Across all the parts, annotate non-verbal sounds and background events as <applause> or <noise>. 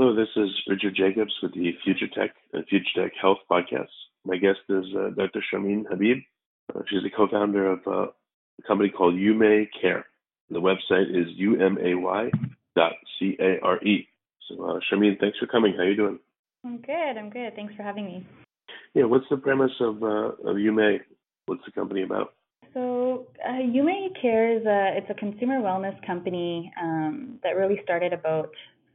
Hello, this is Richard Jacobs with the Future Tech and Future Tech Health podcast. My guest is uh, Dr. Sharmeen Habib. Uh, she's the co-founder of uh, a company called Yume Care. The website is yume dot c a r e. So, uh, Sharmeen, thanks for coming. How are you doing? I'm good. I'm good. Thanks for having me. Yeah, what's the premise of uh, of Yume? What's the company about? So, uh, Yume Care is a it's a consumer wellness company um, that really started about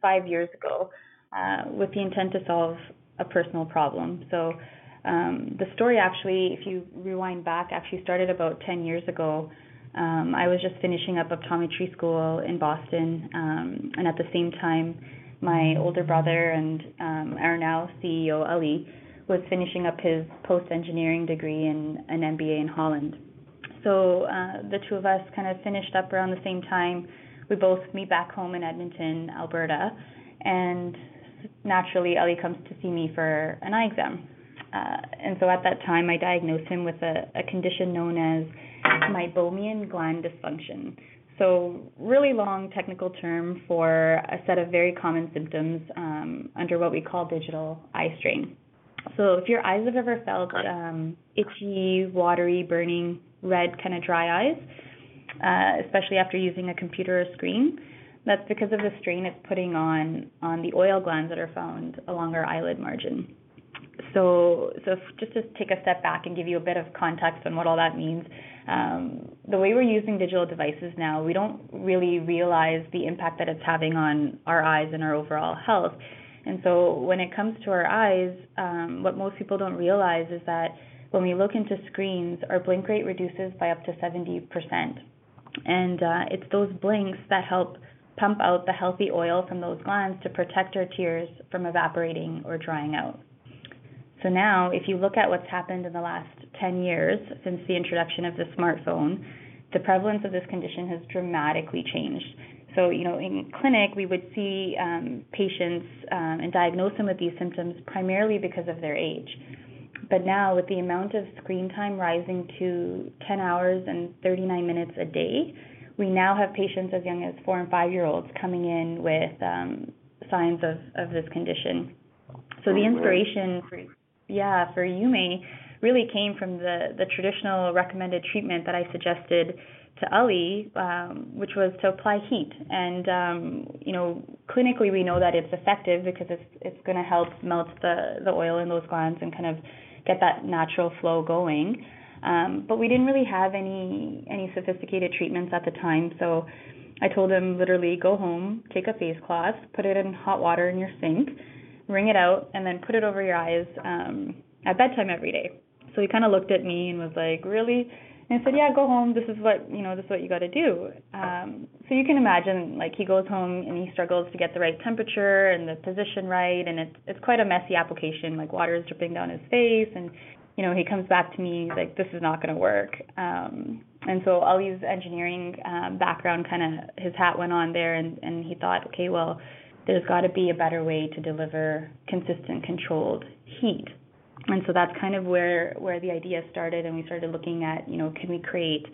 five years ago uh, with the intent to solve a personal problem. So um, the story actually, if you rewind back, actually started about 10 years ago. Um, I was just finishing up optometry school in Boston, um, and at the same time, my older brother and um, our now CEO Ali was finishing up his post engineering degree in an MBA in Holland. So uh, the two of us kind of finished up around the same time we both meet back home in Edmonton, Alberta, and naturally Ali comes to see me for an eye exam. Uh, and so at that time, I diagnosed him with a, a condition known as meibomian gland dysfunction. So, really long technical term for a set of very common symptoms um, under what we call digital eye strain. So, if your eyes have ever felt um, itchy, watery, burning, red, kind of dry eyes, uh, especially after using a computer or screen. That's because of the strain it's putting on on the oil glands that are found along our eyelid margin. So, so just to take a step back and give you a bit of context on what all that means, um, the way we're using digital devices now, we don't really realize the impact that it's having on our eyes and our overall health. And so, when it comes to our eyes, um, what most people don't realize is that when we look into screens, our blink rate reduces by up to 70%. And uh, it's those blinks that help pump out the healthy oil from those glands to protect our tears from evaporating or drying out. So now, if you look at what's happened in the last 10 years since the introduction of the smartphone, the prevalence of this condition has dramatically changed. So, you know, in clinic, we would see um, patients um, and diagnose them with these symptoms primarily because of their age. But now, with the amount of screen time rising to 10 hours and 39 minutes a day, we now have patients as young as four and five year olds coming in with um, signs of, of this condition. So the oh, inspiration for yeah for Yume really came from the the traditional recommended treatment that I suggested to Ali, um, which was to apply heat. And um, you know, clinically we know that it's effective because it's it's going to help melt the the oil in those glands and kind of get that natural flow going. Um, but we didn't really have any any sophisticated treatments at the time, so I told him literally go home, take a face cloth, put it in hot water in your sink, wring it out, and then put it over your eyes um, at bedtime every day. So he kind of looked at me and was like, really? And I said, yeah, go home. This is what you know. This is what you got to do. Um, so you can imagine, like he goes home and he struggles to get the right temperature and the position right, and it's it's quite a messy application. Like water is dripping down his face, and you know he comes back to me he's like this is not going to work. Um, and so Ali's engineering um, background, kind of his hat went on there, and and he thought, okay, well, there's got to be a better way to deliver consistent, controlled heat And so that's kind of where where the idea started, and we started looking at, you know, can we create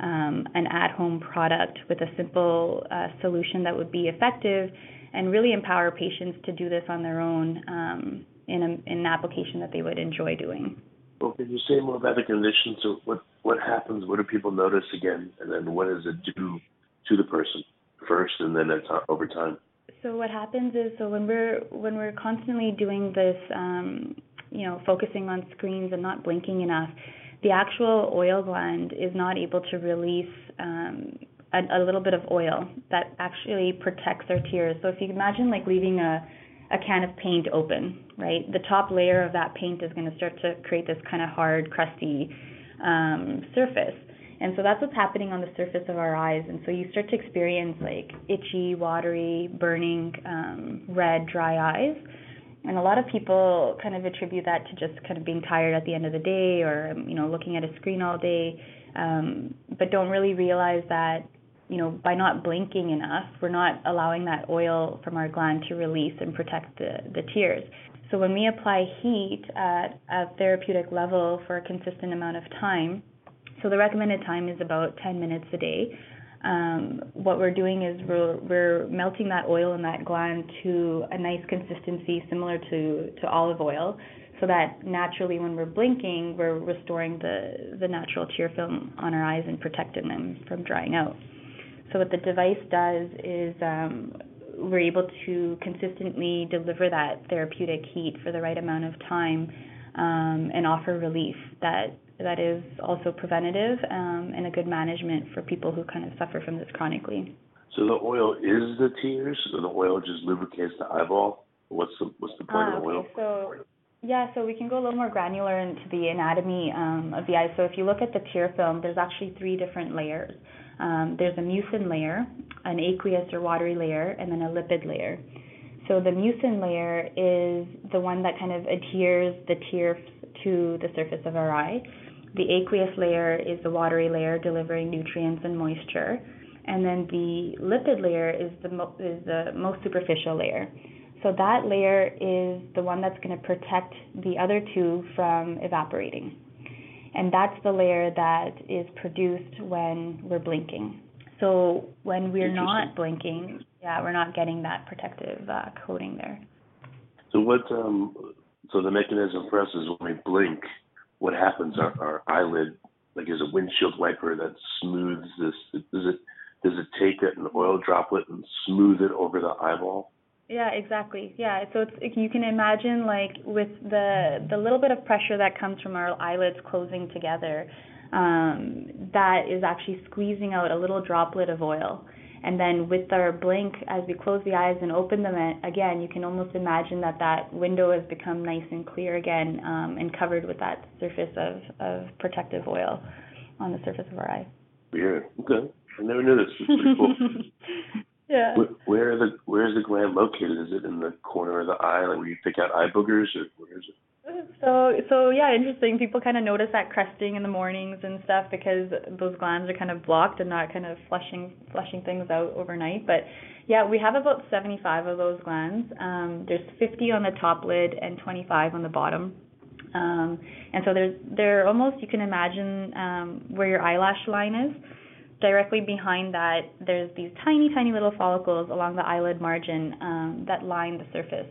um, an at-home product with a simple uh, solution that would be effective and really empower patients to do this on their own um, in, a, in an application that they would enjoy doing. Well, can you say more about the condition? So, what what happens? What do people notice again? And then, what does it do to the person first, and then over time? So, what happens is, so when we're when we're constantly doing this, um, you know, focusing on screens and not blinking enough, the actual oil gland is not able to release um, a, a little bit of oil that actually protects our tears. So, if you imagine like leaving a a can of paint open, right? The top layer of that paint is going to start to create this kind of hard, crusty um, surface. And so that's what's happening on the surface of our eyes. And so you start to experience like itchy, watery, burning, um, red, dry eyes. And a lot of people kind of attribute that to just kind of being tired at the end of the day or, you know, looking at a screen all day, um, but don't really realize that you know, by not blinking enough, we're not allowing that oil from our gland to release and protect the, the tears. So when we apply heat at a therapeutic level for a consistent amount of time, so the recommended time is about 10 minutes a day. Um, what we're doing is we're, we're melting that oil in that gland to a nice consistency similar to, to olive oil so that naturally when we're blinking, we're restoring the, the natural tear film on our eyes and protecting them from drying out. So what the device does is um, we're able to consistently deliver that therapeutic heat for the right amount of time um, and offer relief that that is also preventative um, and a good management for people who kind of suffer from this chronically. So the oil is the tears, or the oil just lubricates the eyeball. What's the what's the point ah, of the oil? So yeah, so we can go a little more granular into the anatomy um, of the eye. So if you look at the tear film, there's actually three different layers. Um, there's a mucin layer, an aqueous or watery layer, and then a lipid layer. So the mucin layer is the one that kind of adheres the tear to the surface of our eye. The aqueous layer is the watery layer delivering nutrients and moisture. And then the lipid layer is the, mo- is the most superficial layer. So that layer is the one that's going to protect the other two from evaporating and that's the layer that is produced when we're blinking. So when we're not blinking, yeah, we're not getting that protective uh, coating there. So what? Um, so the mechanism for us is when we blink, what happens? Our, our eyelid, like, is a windshield wiper that smooths this. Does it? Does it take an oil droplet and smooth it over the eyeball? Yeah, exactly. Yeah, so it's you can imagine like with the the little bit of pressure that comes from our eyelids closing together, um, that is actually squeezing out a little droplet of oil. And then with our blink, as we close the eyes and open them again, you can almost imagine that that window has become nice and clear again um, and covered with that surface of, of protective oil on the surface of our eye. Weird. Okay. I never knew this. It's pretty cool. <laughs> Yeah. Where, where the where is the gland located? Is it in the corner of the eye, like where you pick out eye boogers, or where is it? So so yeah, interesting. People kind of notice that crusting in the mornings and stuff because those glands are kind of blocked and not kind of flushing flushing things out overnight. But yeah, we have about 75 of those glands. Um, there's 50 on the top lid and 25 on the bottom. Um, and so they're they're almost you can imagine um, where your eyelash line is directly behind that, there's these tiny, tiny little follicles along the eyelid margin um, that line the surface,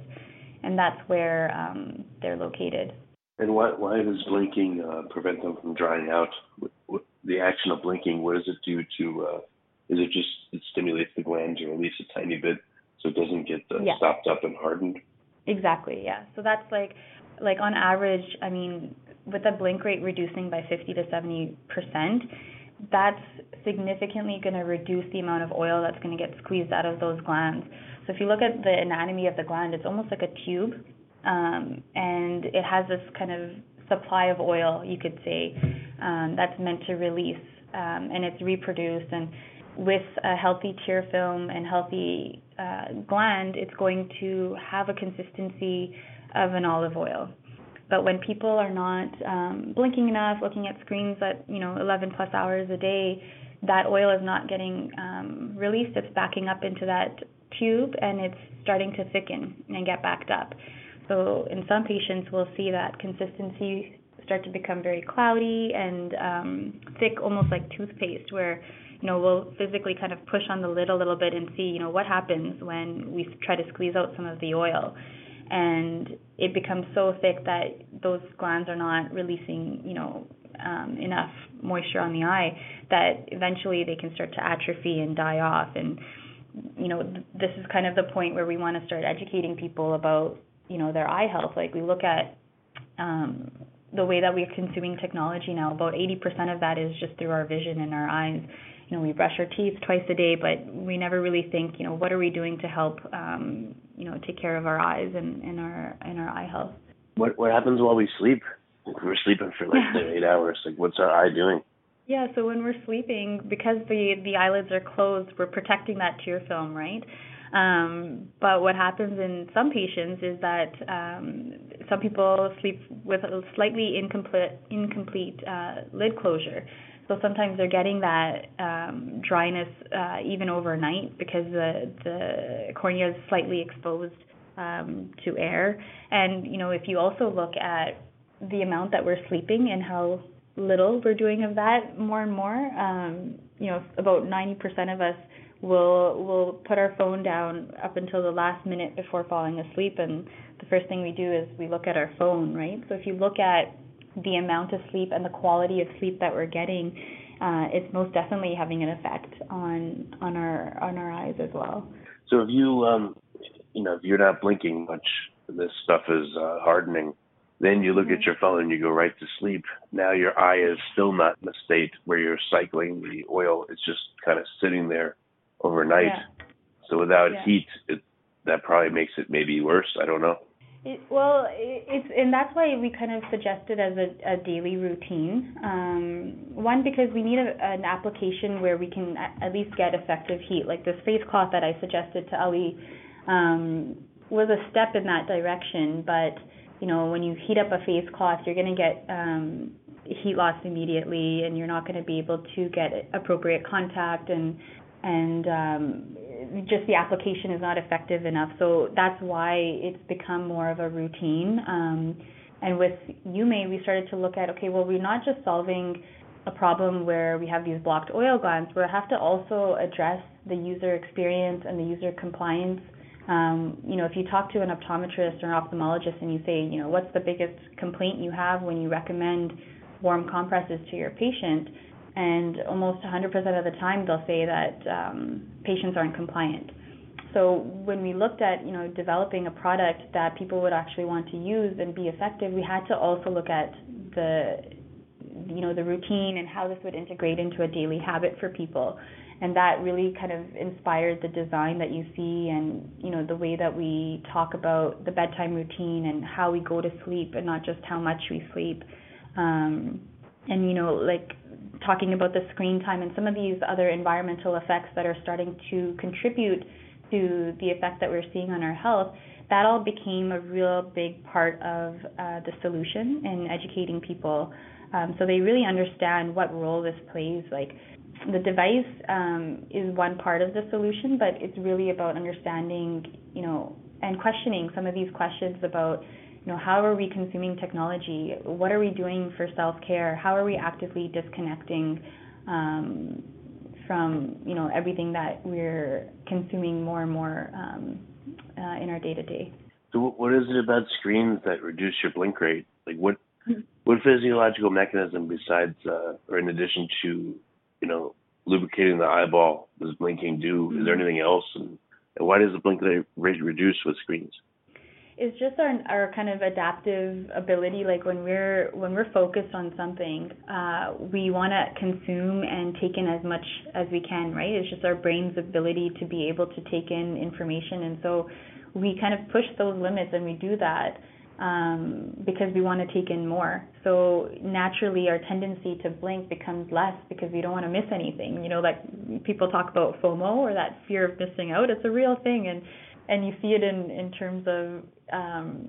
and that's where um, they're located. And why, why does blinking uh, prevent them from drying out? What, what, the action of blinking, what does it do to? Uh, is it just it stimulates the gland to release a tiny bit so it doesn't get uh, yeah. stopped up and hardened? Exactly. Yeah. So that's like, like on average, I mean, with the blink rate reducing by 50 to 70 percent that's significantly going to reduce the amount of oil that's going to get squeezed out of those glands. So if you look at the anatomy of the gland, it's almost like a tube, um, and it has this kind of supply of oil, you could say, um, that's meant to release, um, and it's reproduced. And with a healthy tear film and healthy uh, gland, it's going to have a consistency of an olive oil. But when people are not um, blinking enough, looking at screens at you know 11 plus hours a day, that oil is not getting um, released. It's backing up into that tube and it's starting to thicken and get backed up. So in some patients, we'll see that consistency start to become very cloudy and um, thick, almost like toothpaste, where you know we'll physically kind of push on the lid a little bit and see you know what happens when we try to squeeze out some of the oil, and it becomes so thick that those glands are not releasing you know um, enough moisture on the eye that eventually they can start to atrophy and die off and you know this is kind of the point where we want to start educating people about you know their eye health. Like we look at um, the way that we're consuming technology now about 80% of that is just through our vision and our eyes. You know we brush our teeth twice a day but we never really think you know what are we doing to help um, you know take care of our eyes and, and our and our eye health. What what happens while we sleep? We're sleeping for like yeah. <laughs> eight hours. Like what's our eye doing yeah, so when we're sleeping, because the the eyelids are closed, we're protecting that tear film, right? Um, but what happens in some patients is that um, some people sleep with a slightly incomplete incomplete uh, lid closure. So sometimes they're getting that um, dryness uh, even overnight because the the cornea is slightly exposed um, to air. And you know, if you also look at the amount that we're sleeping and how little we're doing of that more and more. Um, you know, about 90% of us will will put our phone down up until the last minute before falling asleep, and the first thing we do is we look at our phone, right? So if you look at the amount of sleep and the quality of sleep that we're getting, uh, it's most definitely having an effect on on our on our eyes as well. So if you um, you know if you're not blinking much, this stuff is uh, hardening then you look at mm-hmm. your phone and you go right to sleep. Now your eye is still not in a state where you're cycling the oil. It's just kind of sitting there overnight. Yeah. So without yeah. heat, it, that probably makes it maybe worse. I don't know. It, well, it, it's and that's why we kind of suggested as a, a daily routine. Um, one because we need a, an application where we can at least get effective heat. Like this face cloth that I suggested to Ali um, was a step in that direction, but you know, when you heat up a face cloth, you're going to get um, heat loss immediately, and you're not going to be able to get appropriate contact, and and um, just the application is not effective enough. So that's why it's become more of a routine. Um, and with Yume, we started to look at okay, well, we're not just solving a problem where we have these blocked oil glands, we have to also address the user experience and the user compliance um, you know, if you talk to an optometrist or an ophthalmologist and you say, you know, what's the biggest complaint you have when you recommend warm compresses to your patient, and almost 100% of the time they'll say that um, patients aren't compliant. So when we looked at, you know, developing a product that people would actually want to use and be effective, we had to also look at the, you know, the routine and how this would integrate into a daily habit for people and that really kind of inspired the design that you see and you know the way that we talk about the bedtime routine and how we go to sleep and not just how much we sleep. Um, and you know like talking about the screen time and some of these other environmental effects that are starting to contribute to the effect that we're seeing on our health that all became a real big part of uh, the solution in educating people. Um, so they really understand what role this plays. Like the device um, is one part of the solution, but it's really about understanding, you know, and questioning some of these questions about, you know, how are we consuming technology? What are we doing for self-care? How are we actively disconnecting um, from, you know, everything that we're consuming more and more um, uh, in our day-to-day? So, what is it about screens that reduce your blink rate? Like, what hmm. what physiological mechanism besides, uh, or in addition to you know, lubricating the eyeball does blinking do? Is there mm-hmm. anything else? And, and why does the blink rate reduce with screens? It's just our our kind of adaptive ability. Like when we're when we're focused on something, uh, we want to consume and take in as much as we can. Right? It's just our brain's ability to be able to take in information, and so we kind of push those limits, and we do that um, because we want to take in more. So naturally, our tendency to blink becomes less because we don't want to miss anything. You know, like people talk about FOMO or that fear of missing out. It's a real thing, and and you see it in in terms of um,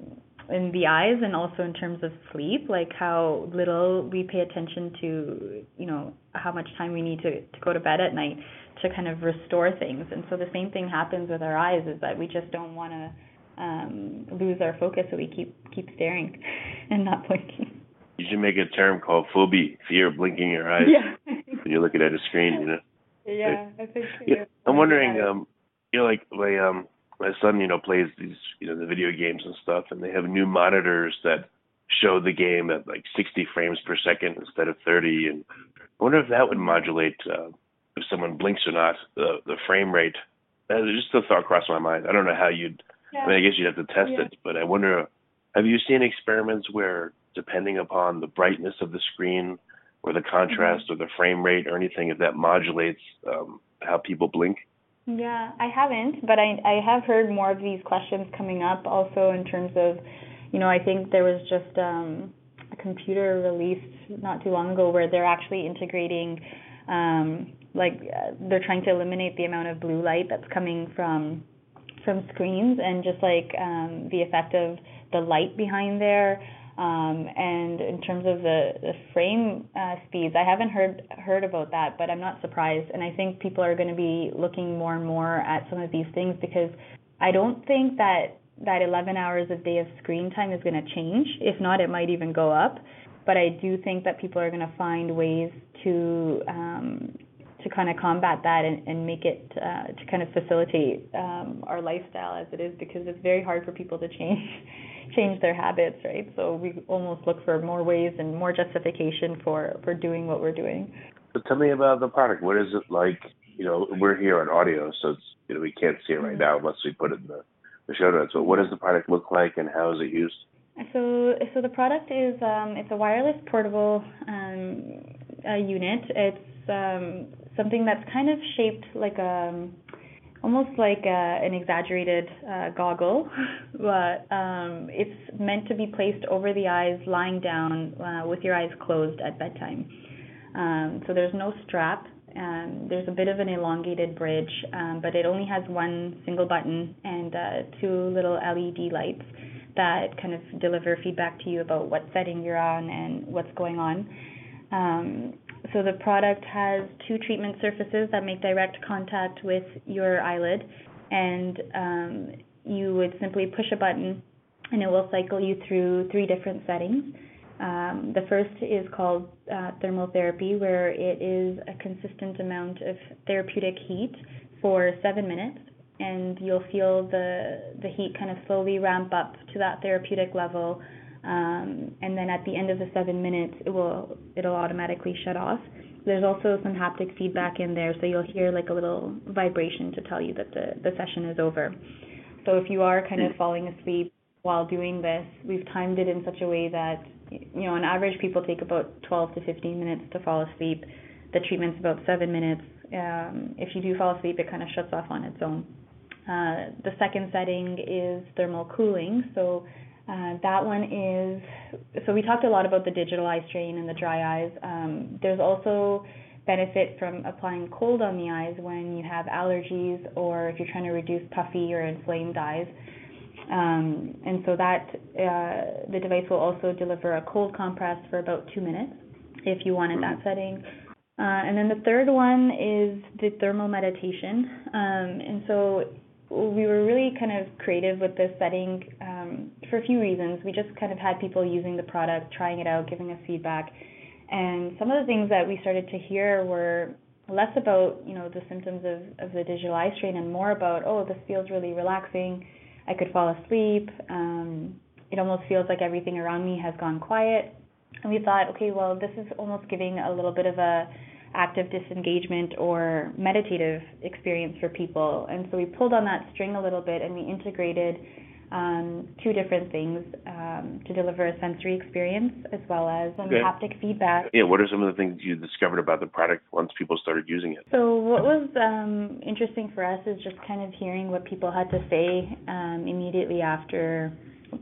in the eyes and also in terms of sleep, like how little we pay attention to, you know, how much time we need to to go to bed at night to kind of restore things. And so the same thing happens with our eyes is that we just don't want to um, lose our focus, so we keep keep staring <laughs> and not blinking. You should make a term called phobia, fear of blinking your eyes Yeah. <laughs> when you're looking at a screen. You know. yeah, I think. Yeah, I'm wondering, um, you know, like my um my son, you know, plays these, you know, the video games and stuff, and they have new monitors that show the game at like 60 frames per second instead of 30, and I wonder if that would modulate uh, if someone blinks or not the the frame rate. That just a thought crossed my mind. I don't know how you'd. Yeah. I mean, I guess you'd have to test Yeah. it, but I wonder. Have you seen experiments where, depending upon the brightness of the screen, or the contrast, Mm-hmm. or the frame rate, or anything, if that modulates um, how people blink? Yeah, I haven't, but I I have heard more of these questions coming up also in terms of, you know, I think there was just um, a computer released not too long ago where they're actually integrating, um, like uh, they're trying to eliminate the amount of blue light that's coming from from screens and just like um, the effect of the light behind there. Um, and in terms of the, the frame uh, speeds, I haven't heard heard about that, but I'm not surprised. And I think people are going to be looking more and more at some of these things because I don't think that that 11 hours a day of screen time is going to change. If not, it might even go up. But I do think that people are going to find ways to um, to kind of combat that and, and make it uh, to kind of facilitate um, our lifestyle as it is because it's very hard for people to change <laughs> change their habits, right? So we almost look for more ways and more justification for for doing what we're doing. So tell me about the product. What is it like? You know, we're here on audio, so it's you know we can't see it right now unless we put it in the, the show notes. But what does the product look like, and how is it used? So, so the product is um, it's a wireless portable um, uh, unit. It's um, something that's kind of shaped like a almost like a, an exaggerated uh, goggle, <laughs> but um, it's meant to be placed over the eyes, lying down uh, with your eyes closed at bedtime. Um, so there's no strap. Um, there's a bit of an elongated bridge, um, but it only has one single button and uh, two little LED lights that kind of deliver feedback to you about what setting you're on and what's going on. Um, so the product has two treatment surfaces that make direct contact with your eyelid, and um, you would simply push a button, and it will cycle you through three different settings. Um, the first is called uh, thermal therapy, where it is a consistent amount of therapeutic heat for seven minutes, and you'll feel the the heat kind of slowly ramp up to that therapeutic level. Um, and then at the end of the seven minutes, it will it'll automatically shut off. There's also some haptic feedback in there, so you'll hear like a little vibration to tell you that the the session is over. So if you are kind of falling asleep while doing this, we've timed it in such a way that you know on average people take about 12 to 15 minutes to fall asleep. The treatment's about seven minutes. Um, if you do fall asleep, it kind of shuts off on its own. Uh, the second setting is thermal cooling. So uh, that one is so we talked a lot about the digital eye strain and the dry eyes. Um, there's also benefit from applying cold on the eyes when you have allergies or if you're trying to reduce puffy or inflamed eyes. Um, and so that uh, the device will also deliver a cold compress for about two minutes if you wanted that setting. Uh, and then the third one is the thermal meditation. Um, and so we were really kind of creative with this setting um, for a few reasons. We just kind of had people using the product, trying it out, giving us feedback. And some of the things that we started to hear were less about, you know, the symptoms of, of the digital eye strain and more about, oh, this feels really relaxing. I could fall asleep. Um, it almost feels like everything around me has gone quiet. And we thought, okay, well, this is almost giving a little bit of a active disengagement or meditative experience for people. And so we pulled on that string a little bit and we integrated um, two different things um, to deliver a sensory experience as well as some Okay. haptic feedback. Yeah, what are some of the things you discovered about the product once people started using it? So what was um, interesting for us is just kind of hearing what people had to say um, immediately after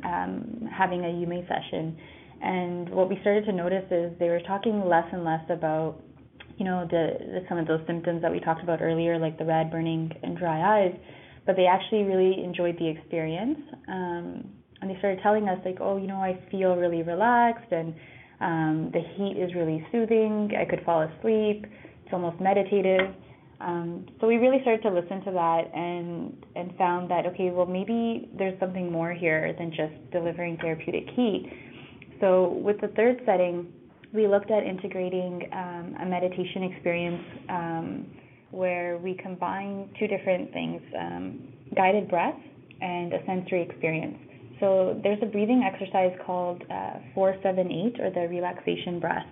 um, having a Yume session. And what we started to notice is they were talking less and less about, you know, the, the some of those symptoms that we talked about earlier, like the red, burning, and dry eyes, but they actually really enjoyed the experience. Um, and they started telling us like, oh, you know, I feel really relaxed and um, the heat is really soothing. I could fall asleep. It's almost meditative. Um, so we really started to listen to that and and found that okay, well maybe there's something more here than just delivering therapeutic heat. So with the third setting, we looked at integrating um, a meditation experience um, where we combine two different things: um, guided breath and a sensory experience. So there's a breathing exercise called uh, 478 or the relaxation breath.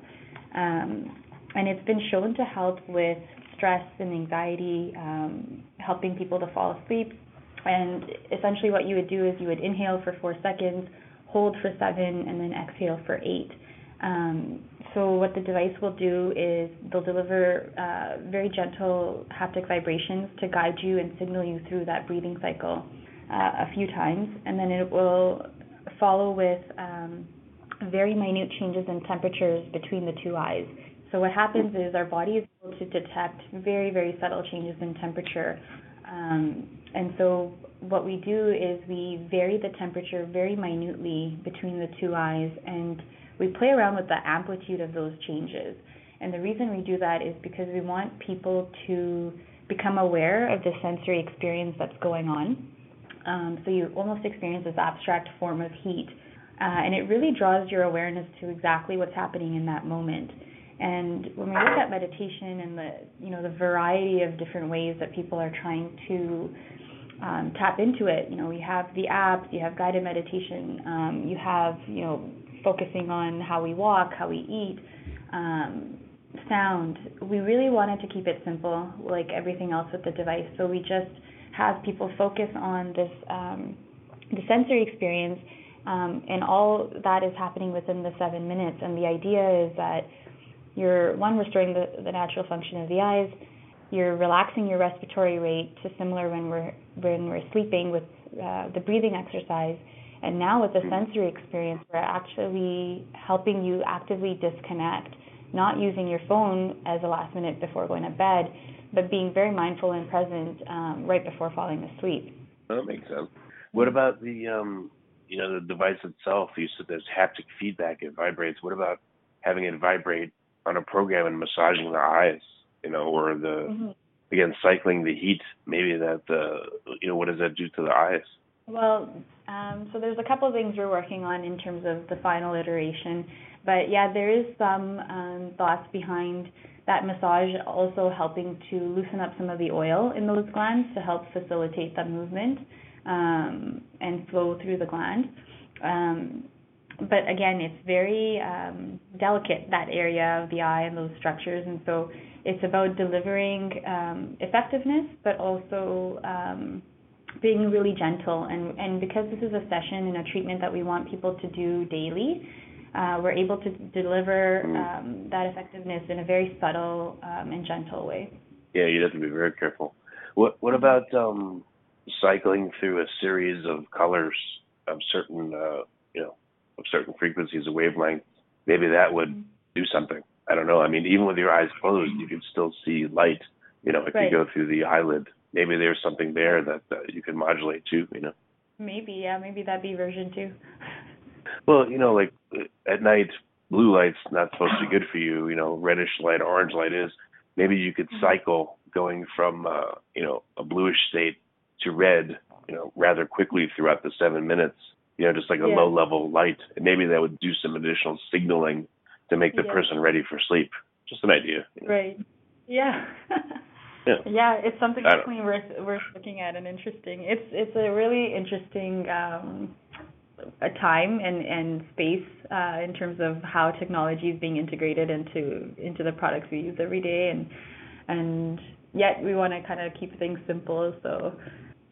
Um, and it's been shown to help with stress and anxiety, um, helping people to fall asleep. And essentially, what you would do is you would inhale for four seconds, hold for seven, and then exhale for eight. Um, so, what the device will do is they'll deliver uh, very gentle haptic vibrations to guide you and signal you through that breathing cycle uh, a few times, and then it will follow with um, very minute changes in temperatures between the two eyes. So what happens is our body is able to detect very, very subtle changes in temperature. Um, and so what we do is we vary the temperature very minutely between the two eyes and we play around with the amplitude of those changes. And the reason we do that is because we want people to become aware of the sensory experience that's going on. Um, so you almost experience this abstract form of heat. Uh, and it really draws your awareness to exactly what's happening in that moment. And when we look at meditation and the you know the variety of different ways that people are trying to um, tap into it, you know we have the apps, you have guided meditation, um, you have you know focusing on how we walk, how we eat, um, sound. We really wanted to keep it simple, like everything else with the device. So we just have people focus on this um, the sensory experience, um, and all that is happening within the seven minutes. And the idea is that you're one restoring the, the natural function of the eyes. You're relaxing your respiratory rate to similar when we're when we're sleeping with uh, the breathing exercise. And now with the hmm. sensory experience, we're actually helping you actively disconnect, not using your phone as a last minute before going to bed, but being very mindful and present um, right before falling asleep. That makes sense. What about the um, you know the device itself? You said there's haptic feedback; it vibrates. What about having it vibrate on a program and massaging the eyes, you know, or the mm-hmm. again cycling the heat. Maybe that uh, you know what does that do to the eyes? Well, um, so there's a couple of things we're working on in terms of the final iteration, but yeah, there is some um, thoughts behind that massage also helping to loosen up some of the oil in those glands to help facilitate the movement um, and flow through the gland. Um, but again, it's very um, delicate that area of the eye and those structures, and so it's about delivering um, effectiveness, but also being really gentle. And and because this is a session and a treatment that we want people to do daily, uh, we're able to deliver mm-hmm. um, that effectiveness in a very subtle um, and gentle way. Yeah, you have to be very careful. What what about um, cycling through a series of colors of certain uh, you know of certain frequencies of wavelength, maybe that would mm-hmm. do something. I don't know. I mean, even with your eyes closed, you can still see light. You know, if right. you go through the eyelid, maybe there's something there that uh, you can modulate too. You know. Maybe yeah, maybe that'd be version two. well, you know, like at night, blue light's not supposed to be good for you. You know, reddish light, orange light is. Maybe you could mm-hmm. cycle going from uh, you know a bluish state to red, you know, rather quickly throughout the seven minutes you know, just like a yeah. low level light. And maybe that would do some additional signaling to make the yeah. person ready for sleep. Just an idea. You know? Right. Yeah. <laughs> yeah. Yeah, it's something definitely worth worth looking at and interesting. It's it's a really interesting um a time and and space uh, in terms of how technology is being integrated into into the products we use every day and and yet we want to kind of keep things simple so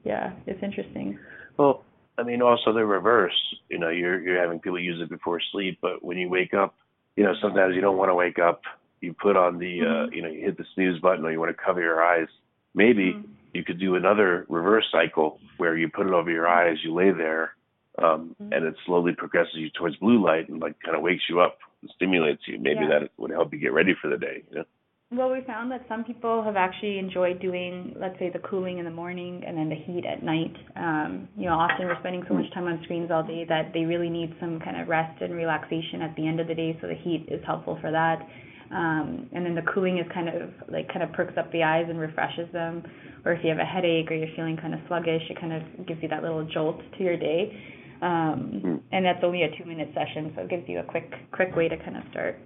yeah it's interesting well I mean, also the reverse. You know, you're you're having people use it before sleep, but when you wake up, you know, sometimes you don't want to wake up. You put on the, uh, mm-hmm. uh, you know, you hit the snooze button, or you want to cover your eyes. Maybe mm-hmm. you could do another reverse cycle where you put it over your eyes, you lay there, um, mm-hmm. and it slowly progresses you towards blue light and like kind of wakes you up, and stimulates you. Maybe yeah. that would help you get ready for the day. You know. Well, we found that some people have actually enjoyed doing, let's say, the cooling in the morning and then the heat at night. Um, you know, often we're spending so much time on screens all day that they really need some kind of rest and relaxation at the end of the day, so the heat is helpful for that. Um, and then the cooling is kind of like kind of perks up the eyes and refreshes them. Or if you have a headache or you're feeling kind of sluggish, it kind of gives you that little jolt to your day. Um, mm. And that's only a two minute session, so it gives you a quick quick way to kind of start.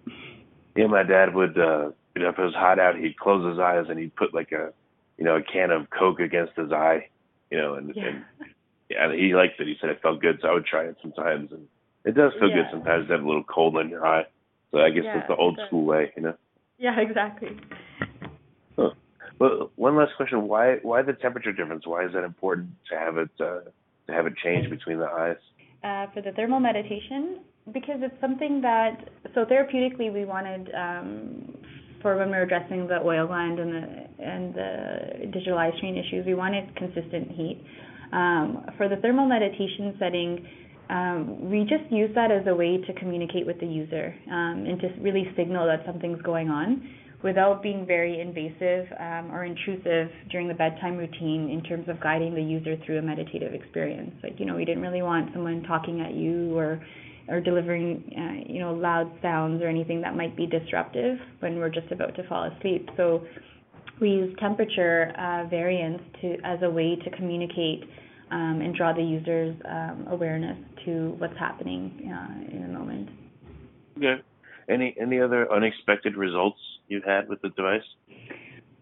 Yeah, my dad would, uh, you know, if it was hot out, he'd close his eyes and he'd put like a, you know, a can of Coke against his eye, you know, and, yeah. and yeah, he liked it. He said it felt good, so I would try it sometimes, and it does feel yeah. good sometimes to have a little cold in your eye. So I guess yeah, that's the old school way, you know. Yeah, exactly. Huh. Well, one last question: Why why the temperature difference? Why is that important to have it uh, to have it change between the eyes? Uh, for the thermal meditation, because it's something that so therapeutically we wanted um, for when we were addressing the oil gland and the and the digital eye strain issues, we wanted consistent heat. Um, for the thermal meditation setting, um, we just use that as a way to communicate with the user um, and to really signal that something's going on without being very invasive um, or intrusive during the bedtime routine in terms of guiding the user through a meditative experience. Like, you know, we didn't really want someone talking at you or or delivering, uh, you know, loud sounds or anything that might be disruptive when we're just about to fall asleep. So we use temperature uh, variance to as a way to communicate um, and draw the user's um, awareness to what's happening uh, in the moment. Okay. Any any other unexpected results you had with the device?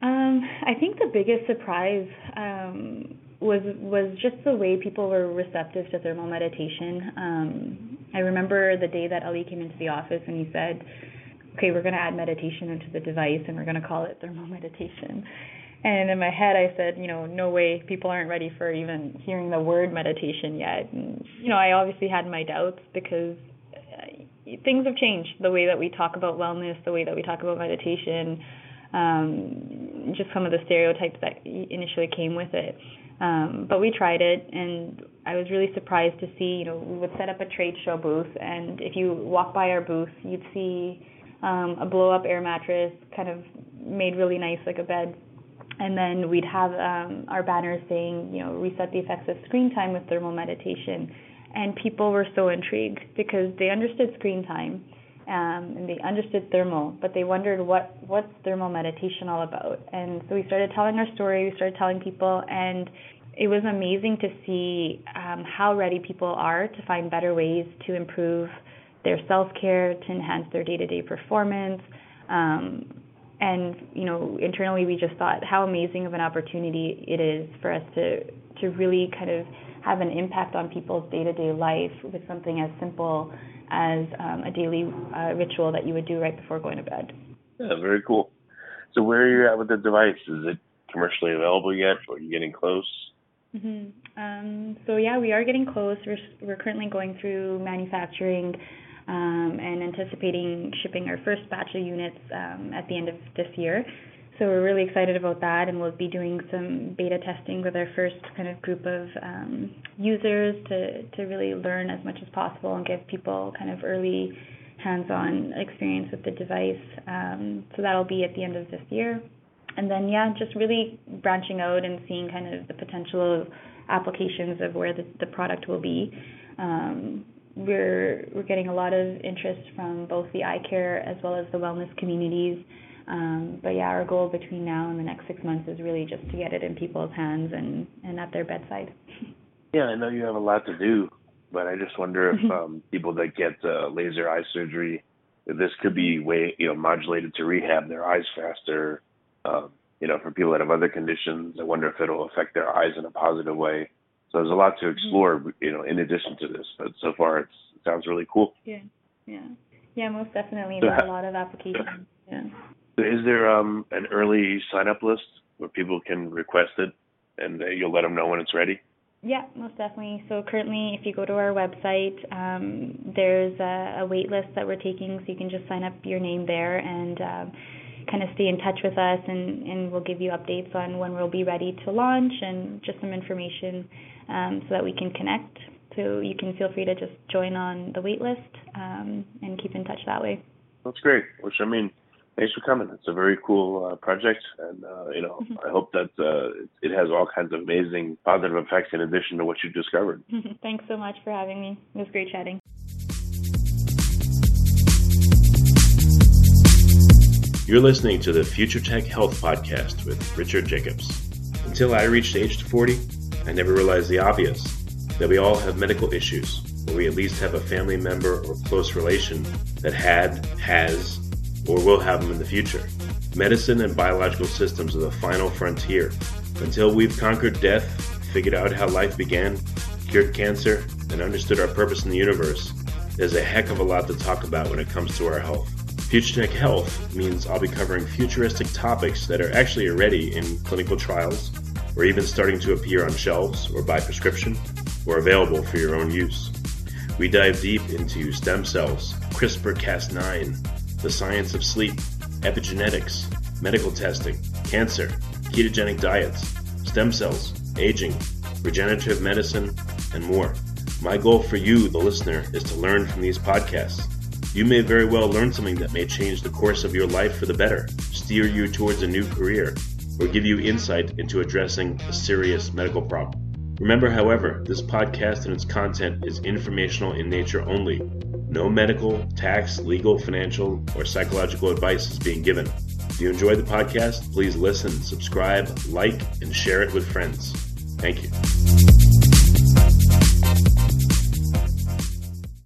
Um, I think the biggest surprise um, was was just the way people were receptive to thermal meditation. Um, I remember the day that Ali came into the office and he said, "Okay, we're going to add meditation into the device and we're going to call it thermal <laughs> meditation." And in my head, I said, you know, no way, people aren't ready for even hearing the word meditation yet. And, you know, I obviously had my doubts because uh, things have changed. The way that we talk about wellness, the way that we talk about meditation, um, just some of the stereotypes that initially came with it. Um, but we tried it, and I was really surprised to see, you know, we would set up a trade show booth, and if you walk by our booth, you'd see um, a blow up air mattress, kind of made really nice, like a bed and then we'd have um, our banners saying, you know, reset the effects of screen time with thermal meditation. And people were so intrigued because they understood screen time um, and they understood thermal, but they wondered what what's thermal meditation all about. And so we started telling our story. We started telling people, and it was amazing to see um, how ready people are to find better ways to improve their self care, to enhance their day to day performance. Um, and you know internally we just thought how amazing of an opportunity it is for us to to really kind of have an impact on people's day-to-day life with something as simple as um, a daily uh, ritual that you would do right before going to bed. Yeah, very cool. So where are you at with the device? Is it commercially available yet, or are you getting close? Mm-hmm. Um, so yeah, we are getting close. We're we're currently going through manufacturing and anticipating shipping our first batch of units um, at the end of this year. So we're really excited about that, and we'll be doing some beta testing with our first kind of group of um, users to to really learn as much as possible and give people kind of early hands-on experience with the device. Um, so that'll be at the end of this year, and then yeah, just really branching out and seeing kind of the potential of applications of where the, the product will be. Um, we're we're getting a lot of interest from both the eye care as well as the wellness communities. Um, but yeah, our goal between now and the next six months is really just to get it in people's hands and, and at their bedside. <laughs> Yeah, I know you have a lot to do, but I just wonder if <laughs> um, people that get uh, laser eye surgery, if this could be way you know modulated to rehab their eyes faster. Um, you know, for people that have other conditions, I wonder if it'll affect their eyes in a positive way. So there's a lot to explore, mm-hmm. you know, in addition to this. But so far, it sounds really cool. Yeah, yeah, yeah. Most definitely, there's a lot of applications. Yeah. Is there um, an early sign up list where people can request it, and uh, you'll let them know when it's ready? Yeah, most definitely. So currently, if you go to our website, um, there's a, a wait list that we're taking, so you can just sign up your name there and. Um, kind of stay in touch with us and, and we'll give you updates on when we'll be ready to launch and just some information um, so that we can connect. So you can feel free to just join on the wait list um, and keep in touch that way. That's great. Which I mean, thanks for coming. It's a very cool uh, project, and uh, you know, mm-hmm. I hope that uh, it has all kinds of amazing positive effects in addition to what you discovered. <laughs> thanks so much for having me. It was great chatting. You're listening to the Future Tech Health Podcast with Richard Jacobs. Until I reached age 40, I never realized the obvious that we all have medical issues, or we at least have a family member or close relation that had, has, or will have them in the future. Medicine and biological systems are the final frontier. Until we've conquered death, figured out how life began, cured cancer, and understood our purpose in the universe, there's a heck of a lot to talk about when it comes to our health. Future Tech Health means I'll be covering futuristic topics that are actually already in clinical trials, or even starting to appear on shelves or by prescription, or available for your own use. We dive deep into stem cells, CRISPR Cas9, the science of sleep, epigenetics, medical testing, cancer, ketogenic diets, stem cells, aging, regenerative medicine, and more. My goal for you, the listener, is to learn from these podcasts. You may very well learn something that may change the course of your life for the better, steer you towards a new career, or give you insight into addressing a serious medical problem. Remember, however, this podcast and its content is informational in nature only. No medical, tax, legal, financial, or psychological advice is being given. If you enjoyed the podcast, please listen, subscribe, like, and share it with friends. Thank you.